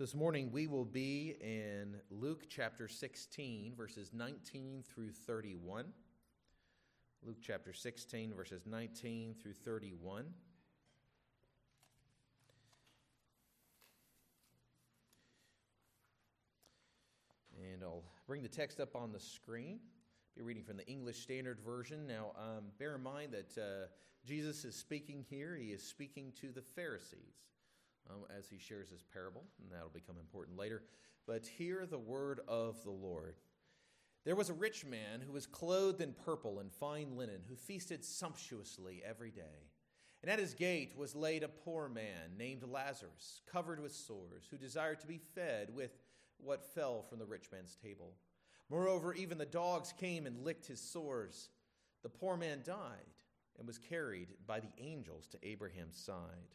So this morning we will be in Luke chapter 16, verses 19 through 31. Luke chapter 16, verses 19 through 31. And I'll bring the text up on the screen. Be reading from the English Standard Version. Now, um, bear in mind that uh, Jesus is speaking here. He is speaking to the Pharisees um, as he shares his parable, and that'll become important later. But hear the word of the Lord. There was a rich man who was clothed in purple and fine linen, who feasted sumptuously every day. And at his gate was laid a poor man named Lazarus, covered with sores, who desired to be fed with what fell from the rich man's table. Moreover, even the dogs came and licked his sores. The poor man died and was carried by the angels to Abraham's side.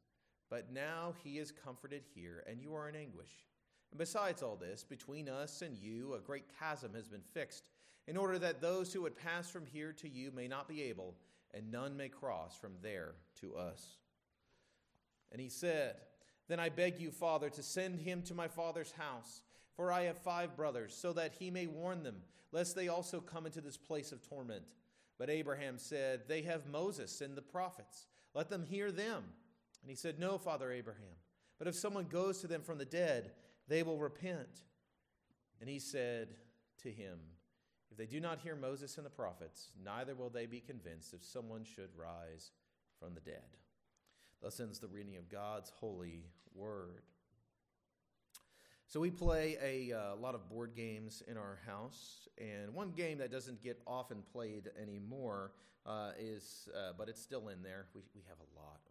But now he is comforted here, and you are in anguish. And besides all this, between us and you, a great chasm has been fixed, in order that those who would pass from here to you may not be able, and none may cross from there to us. And he said, Then I beg you, Father, to send him to my father's house, for I have five brothers, so that he may warn them, lest they also come into this place of torment. But Abraham said, They have Moses and the prophets. Let them hear them. And he said, No, Father Abraham, but if someone goes to them from the dead, they will repent. And he said to him, If they do not hear Moses and the prophets, neither will they be convinced if someone should rise from the dead. Thus ends the reading of God's holy word. So, we play a uh, lot of board games in our house, and one game that doesn't get often played anymore uh, is, uh, but it's still in there. We, we have a lot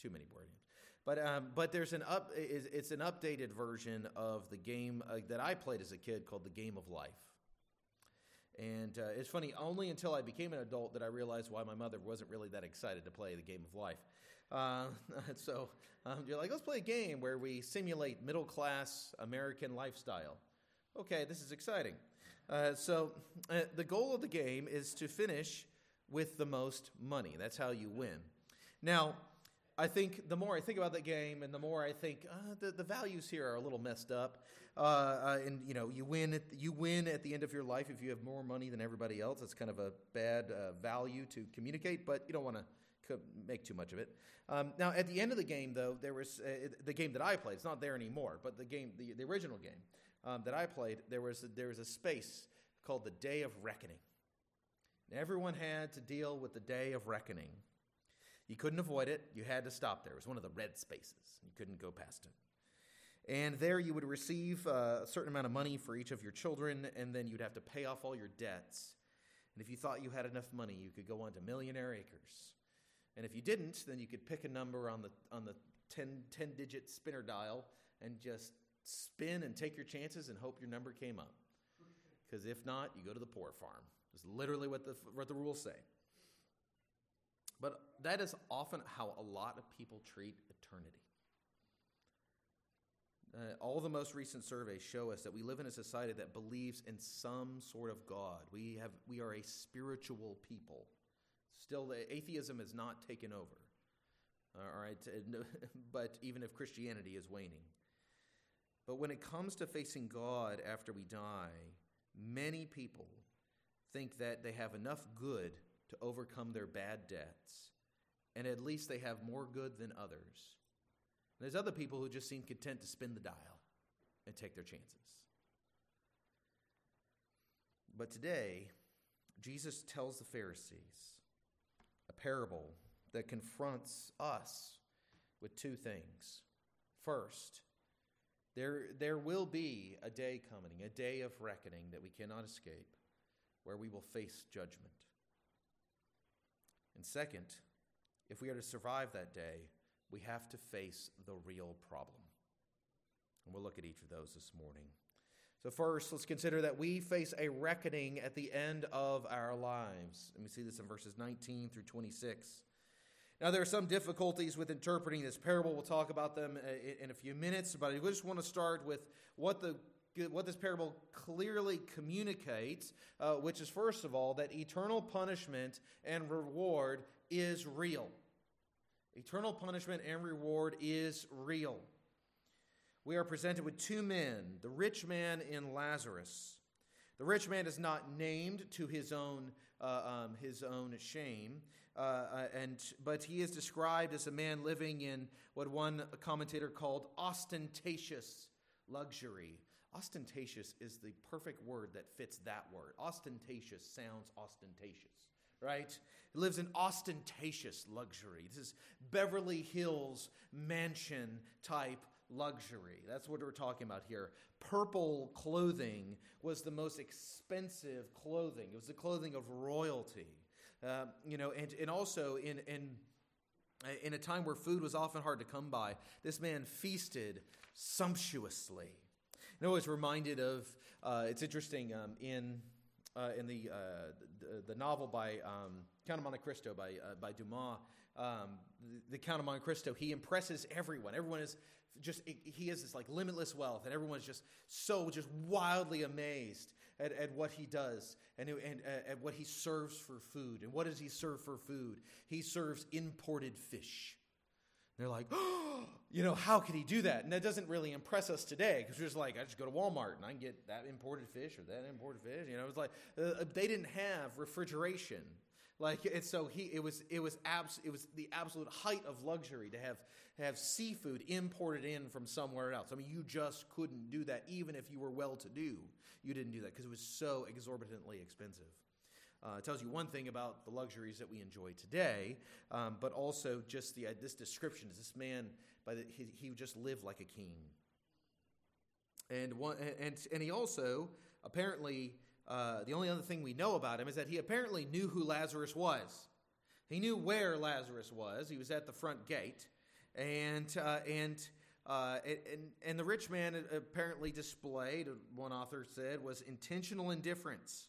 too many board games. But um, but there's an up it's an updated version of the game uh, that I played as a kid called the Game of Life. And uh, it's funny, only until I became an adult that I realized why my mother wasn't really that excited to play the game of life. Uh, so um, you're like, let's play a game where we simulate middle class American lifestyle. Okay, this is exciting. Uh, so uh, the goal of the game is to finish with the most money. That's how you win. Now, I think the more I think about the game, and the more I think uh, the the values here are a little messed up. Uh, uh, and you know, you win at you win at the end of your life if you have more money than everybody else. It's kind of a bad uh, value to communicate, but you don't want to co- make too much of it. Um, now, at the end of the game, though, there was uh, the game that I played. It's not there anymore, but the game, the, the original game um, that I played, there was a, there was a space called the Day of Reckoning. And everyone had to deal with the Day of Reckoning. You couldn't avoid it. You had to stop there. It was one of the red spaces. You couldn't go past it. And there you would receive uh, a certain amount of money for each of your children, and then you'd have to pay off all your debts. And if you thought you had enough money, you could go on to Millionaire Acres. And if you didn't, then you could pick a number on the, on the 10, 10 digit spinner dial and just spin and take your chances and hope your number came up. Because if not, you go to the poor farm. It's literally what the, what the rules say. But that is often how a lot of people treat eternity. Uh, all the most recent surveys show us that we live in a society that believes in some sort of God. We, have, we are a spiritual people. Still, the atheism has not taken over. All right, but even if Christianity is waning. But when it comes to facing God after we die, many people think that they have enough good to overcome their bad debts, and at least they have more good than others. And there's other people who just seem content to spin the dial and take their chances. But today, Jesus tells the Pharisees a parable that confronts us with two things. First, there, there will be a day coming, a day of reckoning that we cannot escape, where we will face judgment. And second, if we are to survive that day, we have to face the real problem. And we'll look at each of those this morning. So, first, let's consider that we face a reckoning at the end of our lives. Let me see this in verses 19 through 26. Now, there are some difficulties with interpreting this parable. We'll talk about them uh, in a few minutes, but I just want to start with what the what this parable clearly communicates, uh, which is first of all that eternal punishment and reward is real. Eternal punishment and reward is real we are presented with two men, the rich man and Lazarus. The rich man is not named to his own, uh, um, his own shame, uh, uh, and, but he is described as a man living in what one commentator called ostentatious luxury. Ostentatious is the perfect word that fits that word. Ostentatious sounds ostentatious, right? He lives in ostentatious luxury. This is Beverly Hills mansion type luxury. That's what we're talking about here. Purple clothing was the most expensive clothing, it was the clothing of royalty. Uh, you know, and, and also in, in, in a time where food was often hard to come by, this man feasted sumptuously. And I was reminded of, uh, it's interesting, um, in, uh, in the, uh, the, the, novel by um, Count of Monte Cristo by, uh, by Dumas, um, the, the Count of Monte Cristo, he impresses everyone. Everyone is just he has this like limitless wealth and everyone's just so just wildly amazed at, at what he does and, and uh, at what he serves for food. And what does he serve for food? He serves imported fish they're like oh, you know how could he do that and that doesn't really impress us today because we're just like i just go to walmart and i can get that imported fish or that imported fish you know it's like uh, they didn't have refrigeration like and so he it was it was abs, it was the absolute height of luxury to have have seafood imported in from somewhere else. I mean, you just couldn't do that even if you were well to do. You didn't do that because it was so exorbitantly expensive. Uh, it tells you one thing about the luxuries that we enjoy today, um, but also just the uh, this description is this man by the, he, he just lived like a king, and one and and he also apparently uh, the only other thing we know about him is that he apparently knew who Lazarus was. He knew where Lazarus was. He was at the front gate, and uh, and, uh, and and the rich man apparently displayed. One author said was intentional indifference,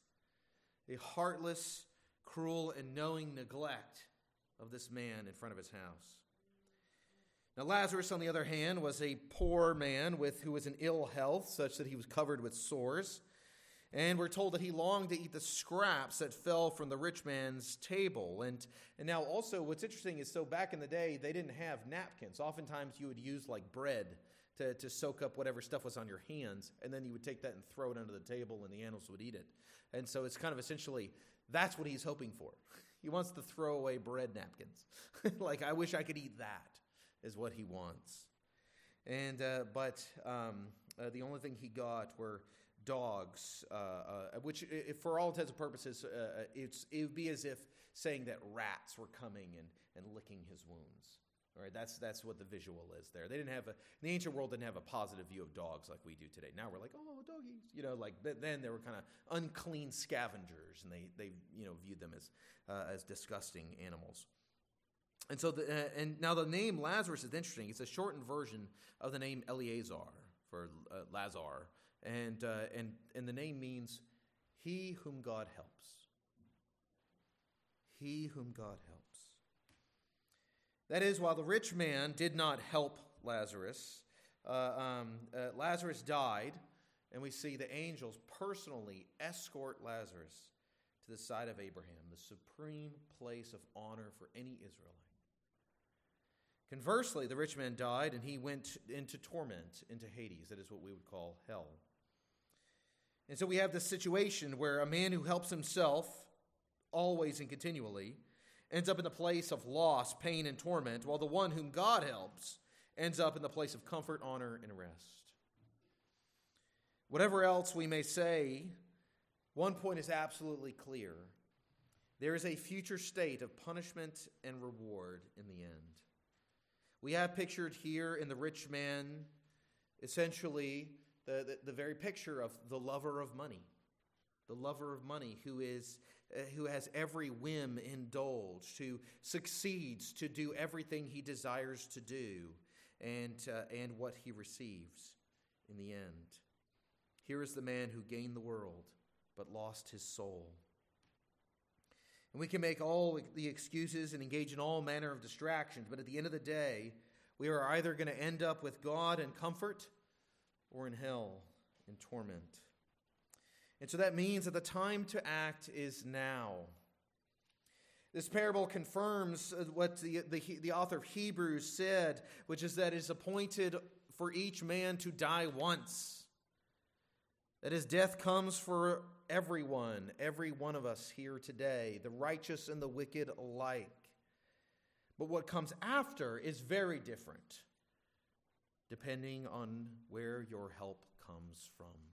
a heartless, cruel, and knowing neglect of this man in front of his house. Now Lazarus, on the other hand, was a poor man with who was in ill health, such that he was covered with sores. And we're told that he longed to eat the scraps that fell from the rich man's table. And, and now, also, what's interesting is so back in the day, they didn't have napkins. Oftentimes, you would use like bread to, to soak up whatever stuff was on your hands, and then you would take that and throw it under the table, and the animals would eat it. And so it's kind of essentially that's what he's hoping for. He wants to throw away bread napkins. like, I wish I could eat that, is what he wants. And, uh, but um, uh, the only thing he got were dogs, uh, uh, which, for all intents and purposes, uh, uh, it's, it would be as if saying that rats were coming and, and licking his wounds. All right, that's, that's what the visual is there. They didn't have a, the ancient world didn't have a positive view of dogs like we do today. Now we're like, oh, doggies. You know, like then they were kind of unclean scavengers and they, they you know, viewed them as, uh, as disgusting animals. And so, the, uh, and now the name Lazarus is interesting. It's a shortened version of the name Eleazar for uh, Lazar, and, uh, and, and the name means he whom God helps. He whom God helps. That is, while the rich man did not help Lazarus, uh, um, uh, Lazarus died, and we see the angels personally escort Lazarus to the side of Abraham, the supreme place of honor for any Israelite. Conversely, the rich man died and he went into torment, into Hades. That is what we would call hell. And so we have this situation where a man who helps himself always and continually ends up in the place of loss, pain, and torment, while the one whom God helps ends up in the place of comfort, honor, and rest. Whatever else we may say, one point is absolutely clear there is a future state of punishment and reward in the end. We have pictured here in the rich man essentially the, the, the, very picture of the lover of money, the lover of money who is who has every whim indulged, who succeeds to do everything he desires to do, and uh, and what he receives in the end. Here is the man who gained the world but lost his soul. And we can make all the excuses and engage in all manner of distractions, but at the end of the day, we are either going to end up with God in comfort or in hell in torment. And so that means that the time to act is now. This parable confirms uh, what the, the, the, author of Hebrews said, which is that it is appointed for each man to die once. That his death comes for everyone, every one of us here today, the righteous and the wicked alike. But what comes after is very different, depending on where your help comes from.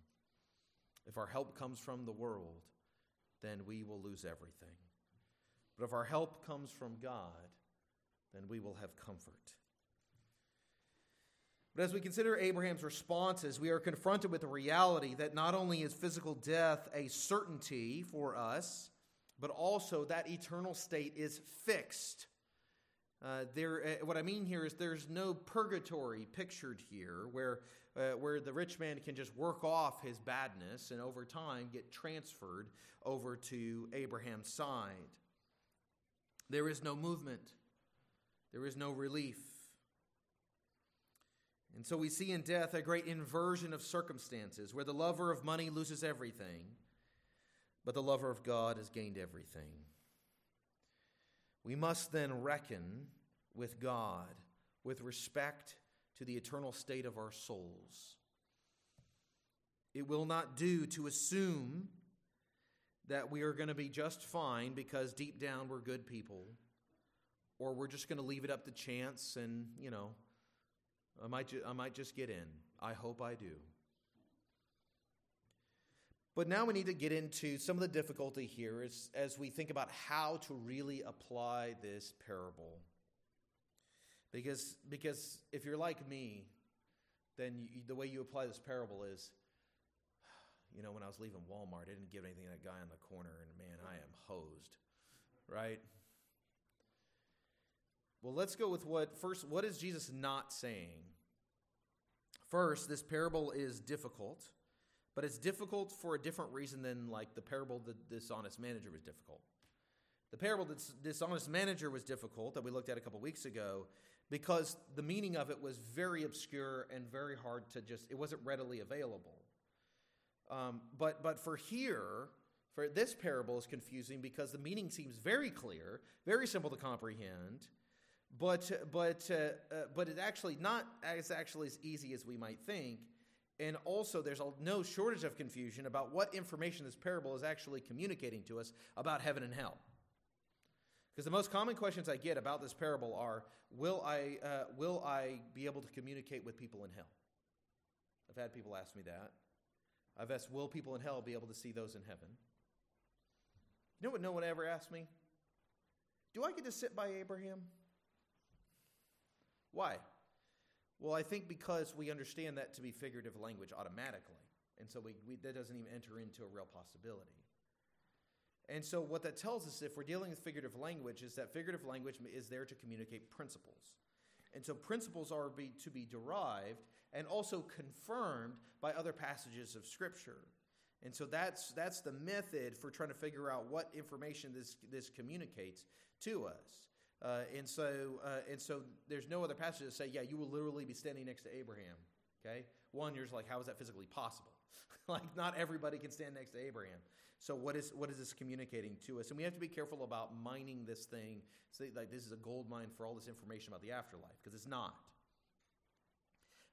If our help comes from the world, then we will lose everything. But if our help comes from God, then we will have comfort. But as we consider Abraham's responses, we are confronted with the reality that not only is physical death a certainty for us, but also that eternal state is fixed. Uh, there, uh, what I mean here is there's no purgatory pictured here where, uh, where the rich man can just work off his badness and over time get transferred over to Abraham's side. There is no movement, there is no relief. And so we see in death a great inversion of circumstances where the lover of money loses everything, but the lover of God has gained everything. We must then reckon with God with respect to the eternal state of our souls. It will not do to assume that we are going to be just fine because deep down we're good people, or we're just going to leave it up to chance and, you know, I might, ju- I might just get in. I hope I do. But now we need to get into some of the difficulty here as, as we think about how to really apply this parable. Because, because if you're like me, then you, the way you apply this parable is you know, when I was leaving Walmart, I didn't give anything to that guy on the corner, and man, I am hosed, right? Well, let's go with what first, what is Jesus not saying? First, this parable is difficult, but it's difficult for a different reason than like the parable the dishonest manager was difficult. The parable the dishonest manager was difficult that we looked at a couple weeks ago because the meaning of it was very obscure and very hard to just, it wasn't readily available. Um, but, but for here, for this parable is confusing because the meaning seems very clear, very simple to comprehend, but, but, uh, uh, but it's actually not as actually as easy as we might think. And also, there's a, no shortage of confusion about what information this parable is actually communicating to us about heaven and hell. Because the most common questions I get about this parable are Will I, uh, will I be able to communicate with people in hell? I've had people ask me that. I've asked, will people in hell be able to see those in heaven? You know what no one ever asked me? Do I get to sit by Abraham? Why? Well, I think because we understand that to be figurative language automatically. And so we, we, that doesn't even enter into a real possibility. And so, what that tells us, if we're dealing with figurative language, is that figurative language is there to communicate principles. And so, principles are be, to be derived and also confirmed by other passages of Scripture. And so that's, that's the method for trying to figure out what information this, this communicates to us. Uh, and, so, uh, and so there's no other passage that say, yeah, you will literally be standing next to Abraham. Okay? One, you're like, how is that physically possible? like, not everybody can stand next to Abraham. So, what is, what is this communicating to us? And we have to be careful about mining this thing. Say, like, this is a gold mine for all this information about the afterlife, because it's not.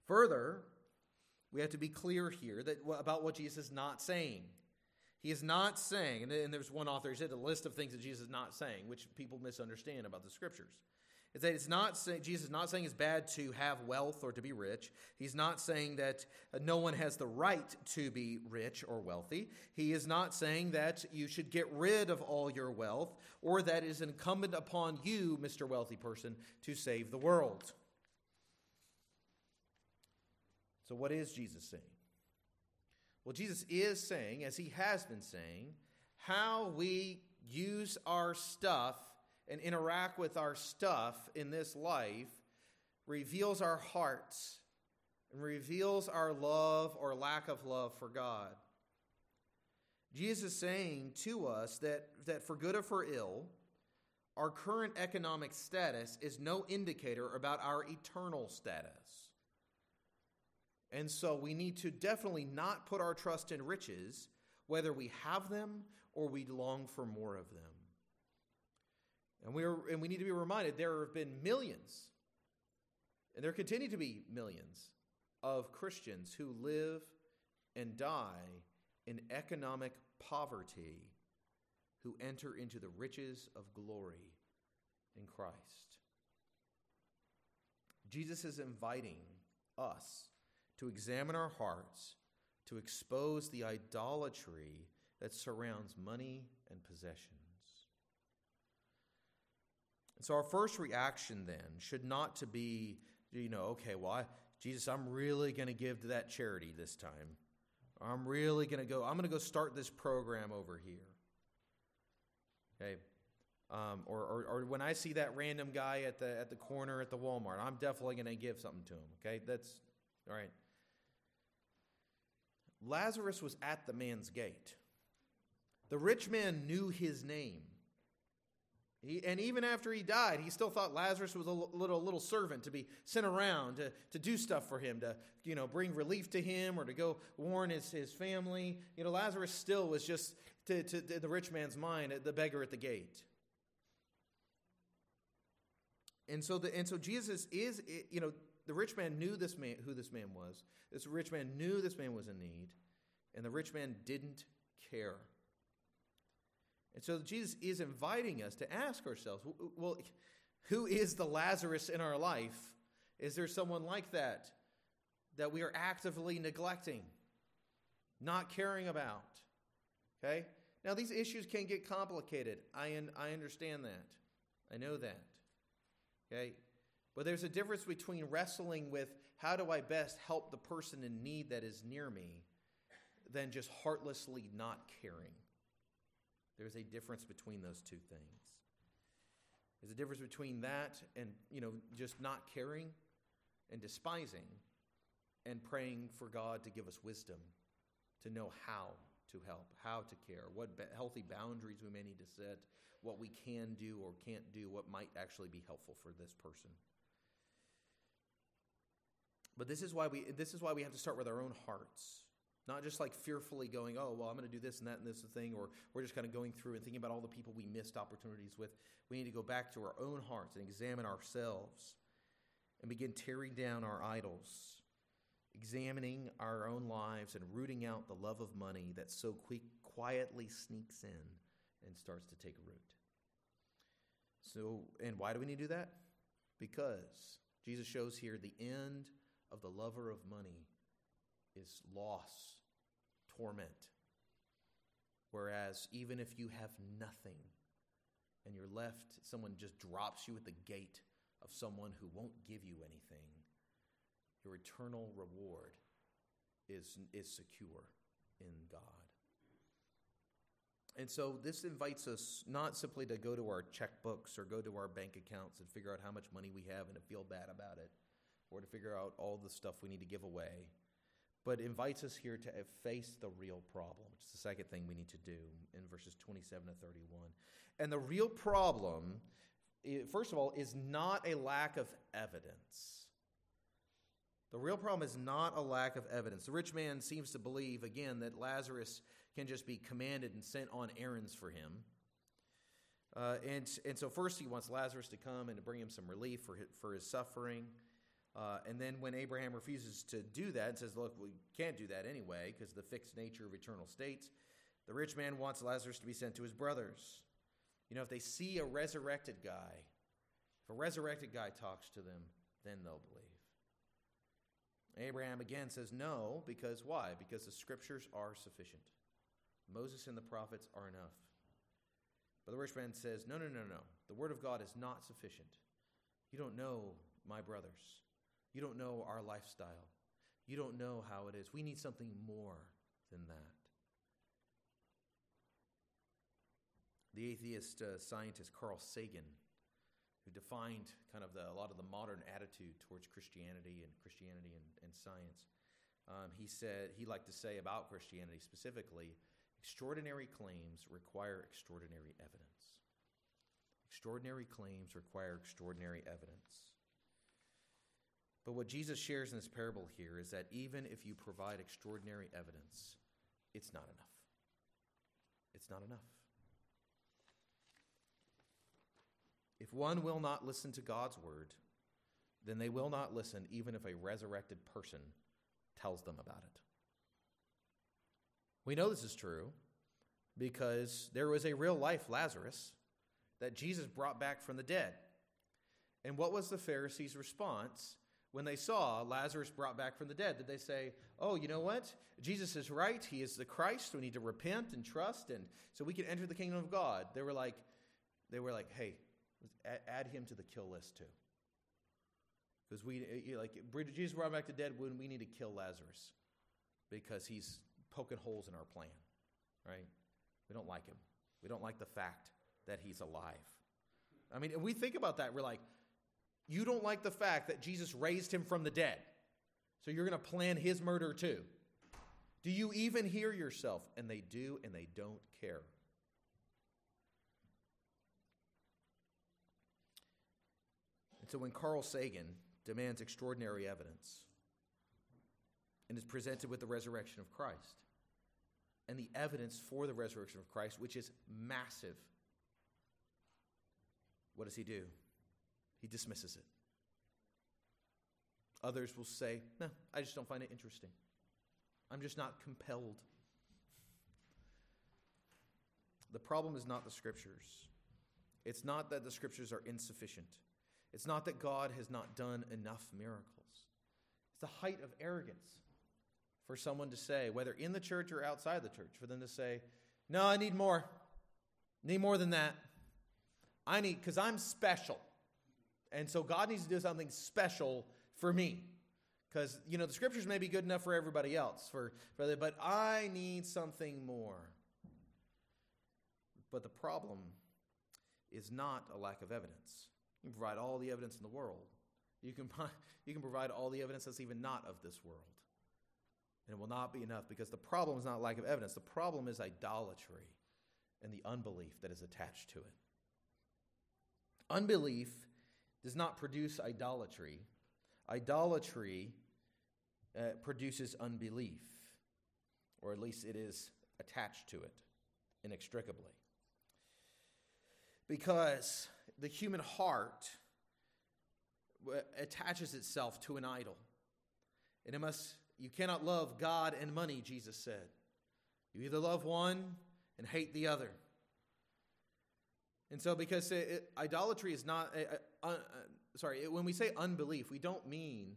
Further, we have to be clear here that about what Jesus is not saying. He is not saying, and there's one author who said a list of things that Jesus is not saying, which people misunderstand about the scriptures. That it's not Jesus is not saying it's bad to have wealth or to be rich. He's not saying that uh, no one has the right to be rich or wealthy. He is not saying that you should get rid of all your wealth or that it is incumbent upon you, Mr. Wealthy Person, to save the world. So, what is Jesus saying? Well, Jesus is saying, as he has been saying, how we use our stuff and interact with our stuff in this life reveals our hearts, and reveals our love or lack of love for God. Jesus is saying to us that, that for good or for ill, our current economic status is no indicator about our eternal status. And so we need to definitely not put our trust in riches, whether we have them or we long for more of them. And we, are, and we need to be reminded there have been millions, and there continue to be millions of Christians who live and die in economic poverty who enter into the riches of glory in Christ. Jesus is inviting us to examine our hearts, to expose the idolatry that surrounds money and possessions. So our first reaction then should not to be, you know, okay, well, I, Jesus, I'm really going to give to that charity this time. I'm really going to go, I'm going to go start this program over here. Okay? Um, or, or, or, when I see that random guy at the, at the corner at the Walmart, I'm definitely going to give something to him. Okay? That's all right. Lazarus was at the man's gate. The rich man knew his name. He, and even after he died, he still thought Lazarus was a little, little servant to be sent around to, to do stuff for him, to you know, bring relief to him or to go warn his, his family. You know, Lazarus still was just, to, to, to the rich man's mind, the beggar at the gate. And so, the, and so Jesus is, you know, the rich man knew this man, who this man was. This rich man knew this man was in need, and the rich man didn't care. And so Jesus is inviting us to ask ourselves well, who is the Lazarus in our life? Is there someone like that that we are actively neglecting, not caring about? Okay? Now, these issues can get complicated. I, I understand that. I know that. Okay? But there's a difference between wrestling with how do I best help the person in need that is near me than just heartlessly not caring. There's a difference between those two things. There's a difference between that and, you know, just not caring and despising and praying for God to give us wisdom to know how to help, how to care, what healthy boundaries we may need to set, what we can do or can't do, what might actually be helpful for this person. But this is why we this is why we have to start with our own hearts. Not just like fearfully going, oh, well, I'm going to do this and that and this thing, or we're just kind of going through and thinking about all the people we missed opportunities with. We need to go back to our own hearts and examine ourselves and begin tearing down our idols, examining our own lives and rooting out the love of money that so quick, quietly sneaks in and starts to take root. So, and why do we need to do that? Because Jesus shows here the end of the lover of money is loss, torment. Whereas even if you have nothing and you're left, someone just drops you at the gate of someone who won't give you anything, your eternal reward is, is secure in God. And so this invites us not simply to go to our checkbooks or go to our bank accounts and figure out how much money we have and to feel bad about it, or to figure out all the stuff we need to give away but invites us here to face the real problem, which is the second thing we need to do in verses 27 to 31. And the real problem, first of all, is not a lack of evidence. The real problem is not a lack of evidence. The rich man seems to believe, again, that Lazarus can just be commanded and sent on errands for him. Uh, and, and so, first, he wants Lazarus to come and to bring him some relief for his, for his suffering. Uh, and then when Abraham refuses to do that and says, Look, we can't do that anyway because of the fixed nature of eternal states, the rich man wants Lazarus to be sent to his brothers. You know, if they see a resurrected guy, if a resurrected guy talks to them, then they'll believe. Abraham again says no, because why? Because the scriptures are sufficient. Moses and the prophets are enough. But the rich man says, No, no, no, no. The word of God is not sufficient. You don't know my brothers. You don't know our lifestyle. You don't know how it is. We need something more than that. The atheist uh, scientist Carl Sagan who defined kind of the, a lot of the modern attitude towards Christianity and Christianity and, and science. Um, he said he liked to say about Christianity specifically, extraordinary claims require extraordinary evidence. Extraordinary claims require extraordinary evidence. But what Jesus shares in this parable here is that even if you provide extraordinary evidence, it's not enough. It's not enough. If one will not listen to God's word, then they will not listen even if a resurrected person tells them about it. We know this is true because there was a real life Lazarus that Jesus brought back from the dead. And what was the Pharisees' response when they saw Lazarus brought back from the dead? Did they say, Oh, you know what? Jesus is right. He is the Christ. We need to repent and trust, and so we can enter the kingdom of God. They were like, they were like, hey, add him to the kill list too. Because we eh, like Jesus brought back to dead when we need to kill Lazarus because he's poking holes in our plan, right? We don't like him. We don't like the fact that he's alive. I mean, we think about that. We're like, you don't like the fact that Jesus raised him from the dead. So you're going to plan his murder too. Do you even hear yourself? And they do, and they don't care. And so when Carl Sagan demands extraordinary evidence and is presented with the resurrection of Christ and the evidence for the resurrection of Christ, which is massive, what does he do? He dismisses it. Others will say, No, I just don't find it interesting. I'm just not compelled. The problem is not the scriptures. It's not that the scriptures are insufficient. It's not that God has not done enough miracles. It's the height of arrogance for someone to say, whether in the church or outside the church, for them to say, No, I need more. Need more than that. I need, because I'm special. And so God needs to do something special for me. Because, you know, the scriptures may be good enough for everybody else, for, for the, but I need something more. But the problem is not a lack of evidence. You can provide all the evidence in the world. You can, you can provide all the evidence that's even not of this world. And it will not be enough because the problem is not lack of evidence. The problem is idolatry and the unbelief that is attached to it. Unbelief does not produce idolatry. Idolatry uh, produces unbelief, or at least it is attached to it inextricably. Because the human heart attaches itself to an idol. And it must, you cannot love God and money, Jesus said. You either love one and hate the other. And so, because it, idolatry is not, uh, uh, sorry, it, when we say unbelief, we don't mean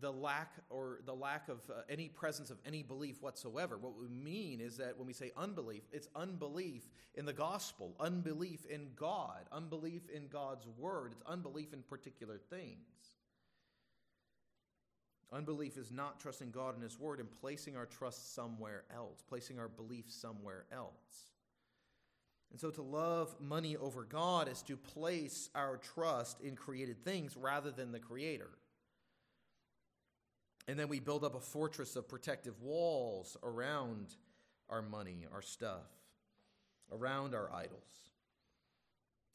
the lack or the lack of uh, any presence of any belief whatsoever. What we mean is that when we say unbelief, it's unbelief in the gospel, unbelief in God, unbelief in God's word, it's unbelief in particular things. Unbelief is not trusting God and His word and placing our trust somewhere else, placing our belief somewhere else. And so to love money over God is to place our trust in created things rather than the Creator. And then we build up a fortress of protective walls around our money, our stuff, around our idols.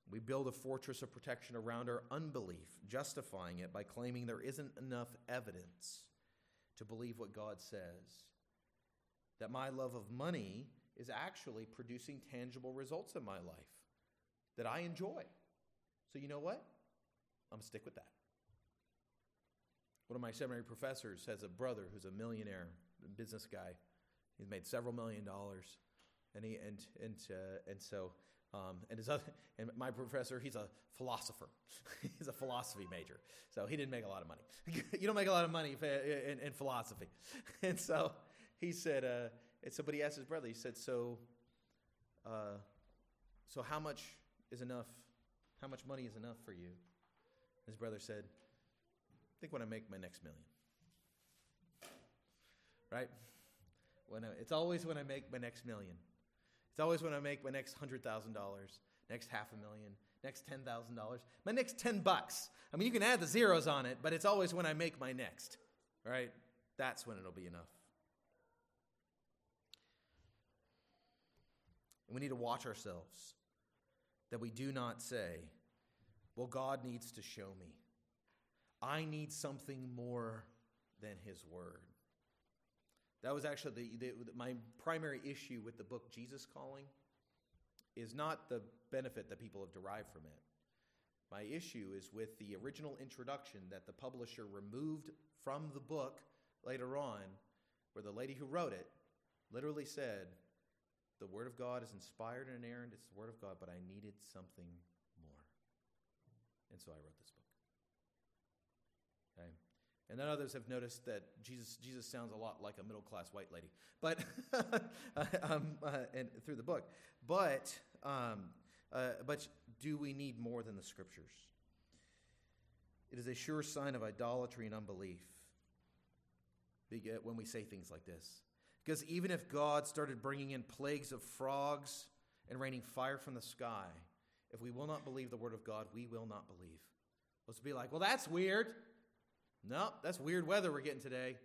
We build a fortress of protection around our unbelief, justifying it by claiming there isn't enough evidence to believe what God says. That my love of money is actually producing tangible results in my life that I enjoy. So, you know what? I'm going to stick with that. One of my seminary professors has a brother who's a millionaire, a business guy. He's made several million dollars, and he and and uh, and so um, and his other and my professor, he's a philosopher. he's a philosophy major, so he didn't make a lot of money. you don't make a lot of money in, in philosophy, and so he said. Uh, and so, but he asked his brother. He said, "So, uh, so how much is enough? How much money is enough for you?" His brother said, I think when I make my next million. Right? When I, it's always when I make my next million. It's always when I make my next $100,000. next half a million, next $10,000, my next 10 bucks. I mean, you can add the zeros on it, but it's always when I make my next, right? That's when it'll be enough. And we need to watch ourselves that we do not say, well, God needs to show me. I need something more than His Word. That was actually the, the, my primary issue with the book Jesus Calling is not the benefit that people have derived from it. My issue is with the original introduction that the publisher removed from the book later on, where the lady who wrote it literally said, The Word of God is inspired and inerrant, it's the Word of God, but I needed something more. And so I wrote this book. Okay? And then others have noticed that Jesus, Jesus sounds a lot like a middle class white lady, but um, uh, and through the book. But um, uh, but do we need more than the scriptures? It is a sure sign of idolatry and unbelief when we say things like this. Because even if God started bringing in plagues of frogs and raining fire from the sky, if we will not believe the word of God, we will not believe. Let's be like, well, that's weird. No, that's weird weather we're getting today.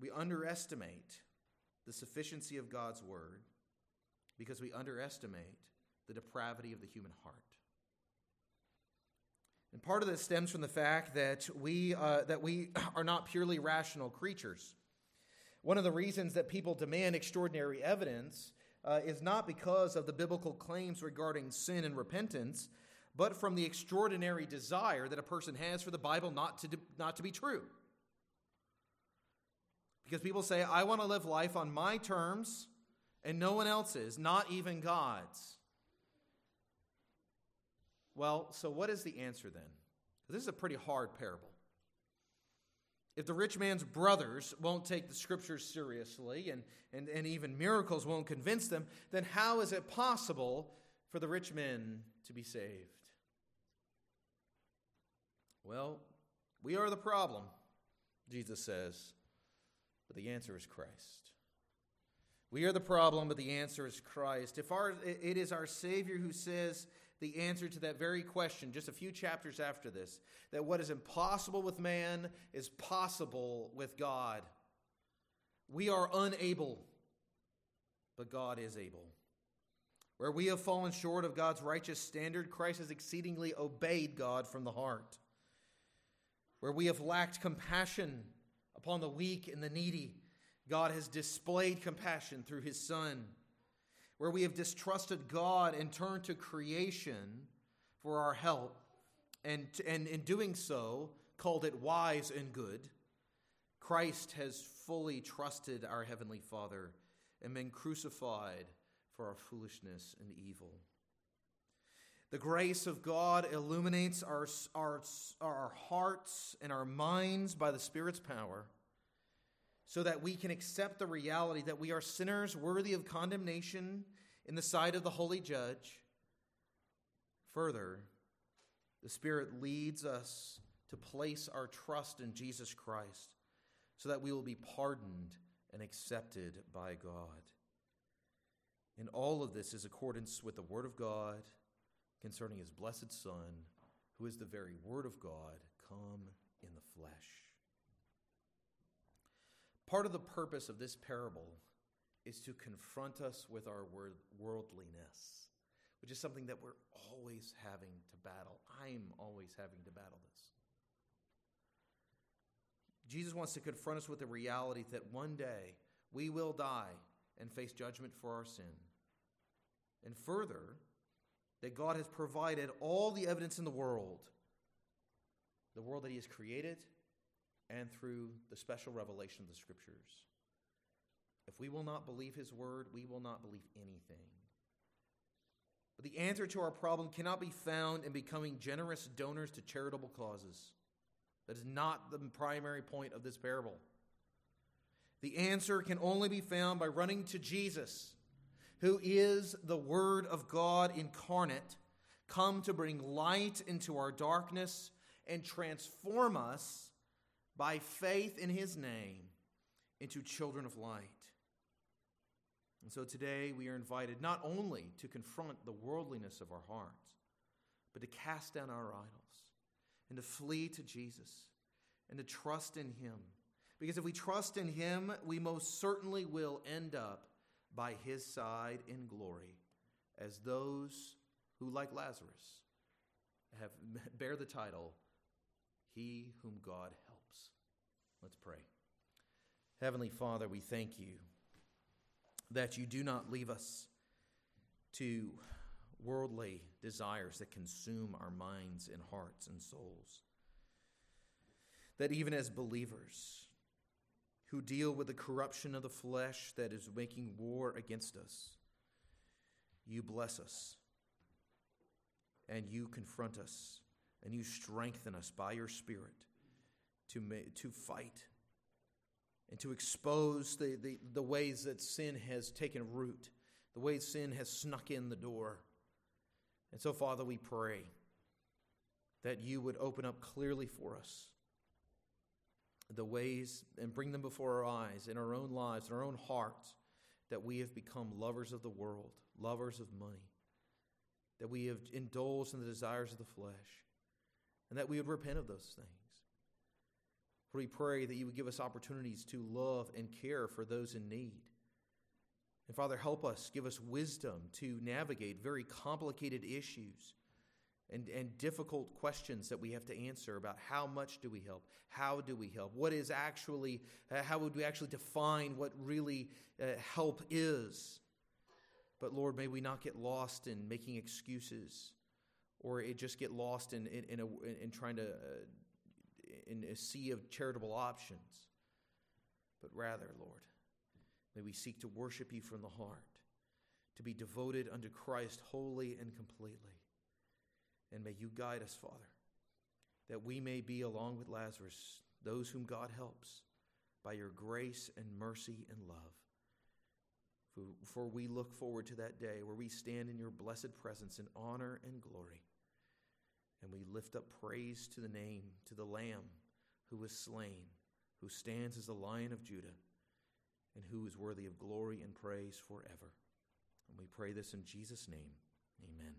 We underestimate the sufficiency of God's word because we underestimate the depravity of the human heart. And part of this stems from the fact that we, uh, that we are not purely rational creatures. One of the reasons that people demand extraordinary evidence uh, is not because of the biblical claims regarding sin and repentance, but from the extraordinary desire that a person has for the Bible not to, not to be true. Because people say, I want to live life on my terms and no one else's, not even God's. Well, so what is the answer then? This is a pretty hard parable. If the rich man's brothers won't take the scriptures seriously and, and, and even miracles won't convince them, then how is it possible for the rich men to be saved? Well, we are the problem, Jesus says, but the answer is Christ. We are the problem, but the answer is Christ. If our, it is our Savior who says the answer to that very question, just a few chapters after this, that what is impossible with man is possible with God. We are unable, but God is able. Where we have fallen short of God's righteous standard, Christ has exceedingly obeyed God from the heart where we have lacked compassion upon the weak and the needy, God has displayed compassion through his Son. Where we have distrusted God and turned to creation for our help, and, and in doing so, called it wise and good, Christ has fully trusted our Heavenly Father and been crucified for our foolishness and evil. The grace of God illuminates our, our, our hearts and our minds by the Spirit's power so that we can accept the reality that we are sinners worthy of condemnation in the sight of the holy judge. Further, the Spirit leads us to place our trust in Jesus Christ so that we will be pardoned and accepted by God. And all of this is accordance with the Word of God concerning his blessed Son, who is the very Word of God come in the flesh. Part of the purpose of this parable is to confront us with our worldliness, which is something that we're always having to battle. I'm always having to battle this. Jesus wants to confront us with the reality that one day we will die and face judgment for our sin. And further, that God has provided all the evidence in the world, the world that He has created, and through the special revelation of the Scriptures. If we will not believe His word, we will not believe anything. But the answer to our problem cannot be found in becoming generous donors to charitable causes. That is not the primary point of this parable. The answer can only be found by running to Jesus who is the Word of God incarnate, come to bring light into our darkness and transform us by faith in His name into children of light. And so today we are invited not only to confront the worldliness of our hearts, but to cast down our idols and to flee to Jesus and to trust in Him. Because if we trust in Him, we most certainly will end up by His side in glory as those who, like Lazarus, have bear the title, He whom God. Let's pray. Heavenly Father, we thank you that you do not leave us to worldly desires that consume our minds and hearts and souls. That even as believers who deal with the corruption of the flesh that is making war against us, you bless us and you confront us and you strengthen us by your Spirit to, to fight and to expose the, the, the ways that sin has taken root, the ways sin has snuck in the door. And so, Father, we pray that you would open up clearly for us the ways and bring them before our eyes in our own lives, in our own hearts, that we have become lovers of the world, lovers of money, that we have indulged in the desires of the flesh, and that we would repent of those things. We pray that you would give us opportunities to love and care for those in need. And Father, help us, give us wisdom to navigate very complicated issues and, and difficult questions that we have to answer about how much do we help? How do we help? What is actually, uh, how would we actually define what really uh, help is? But Lord, may we not get lost in making excuses or it just get lost in, in, in, a, in trying to, uh, in a sea of charitable options. But rather, Lord, may we seek to worship you from the heart, to be devoted unto Christ wholly and completely. And may you guide us, Father, that we may be, along with Lazarus, those whom God helps by your grace and mercy and love. For we look forward to that day where we stand in your blessed presence in honor and glory. And we lift up praise to the name, to the Lamb who was slain, who stands as the Lion of Judah, and who is worthy of glory and praise forever. And we pray this in Jesus' name. Amen.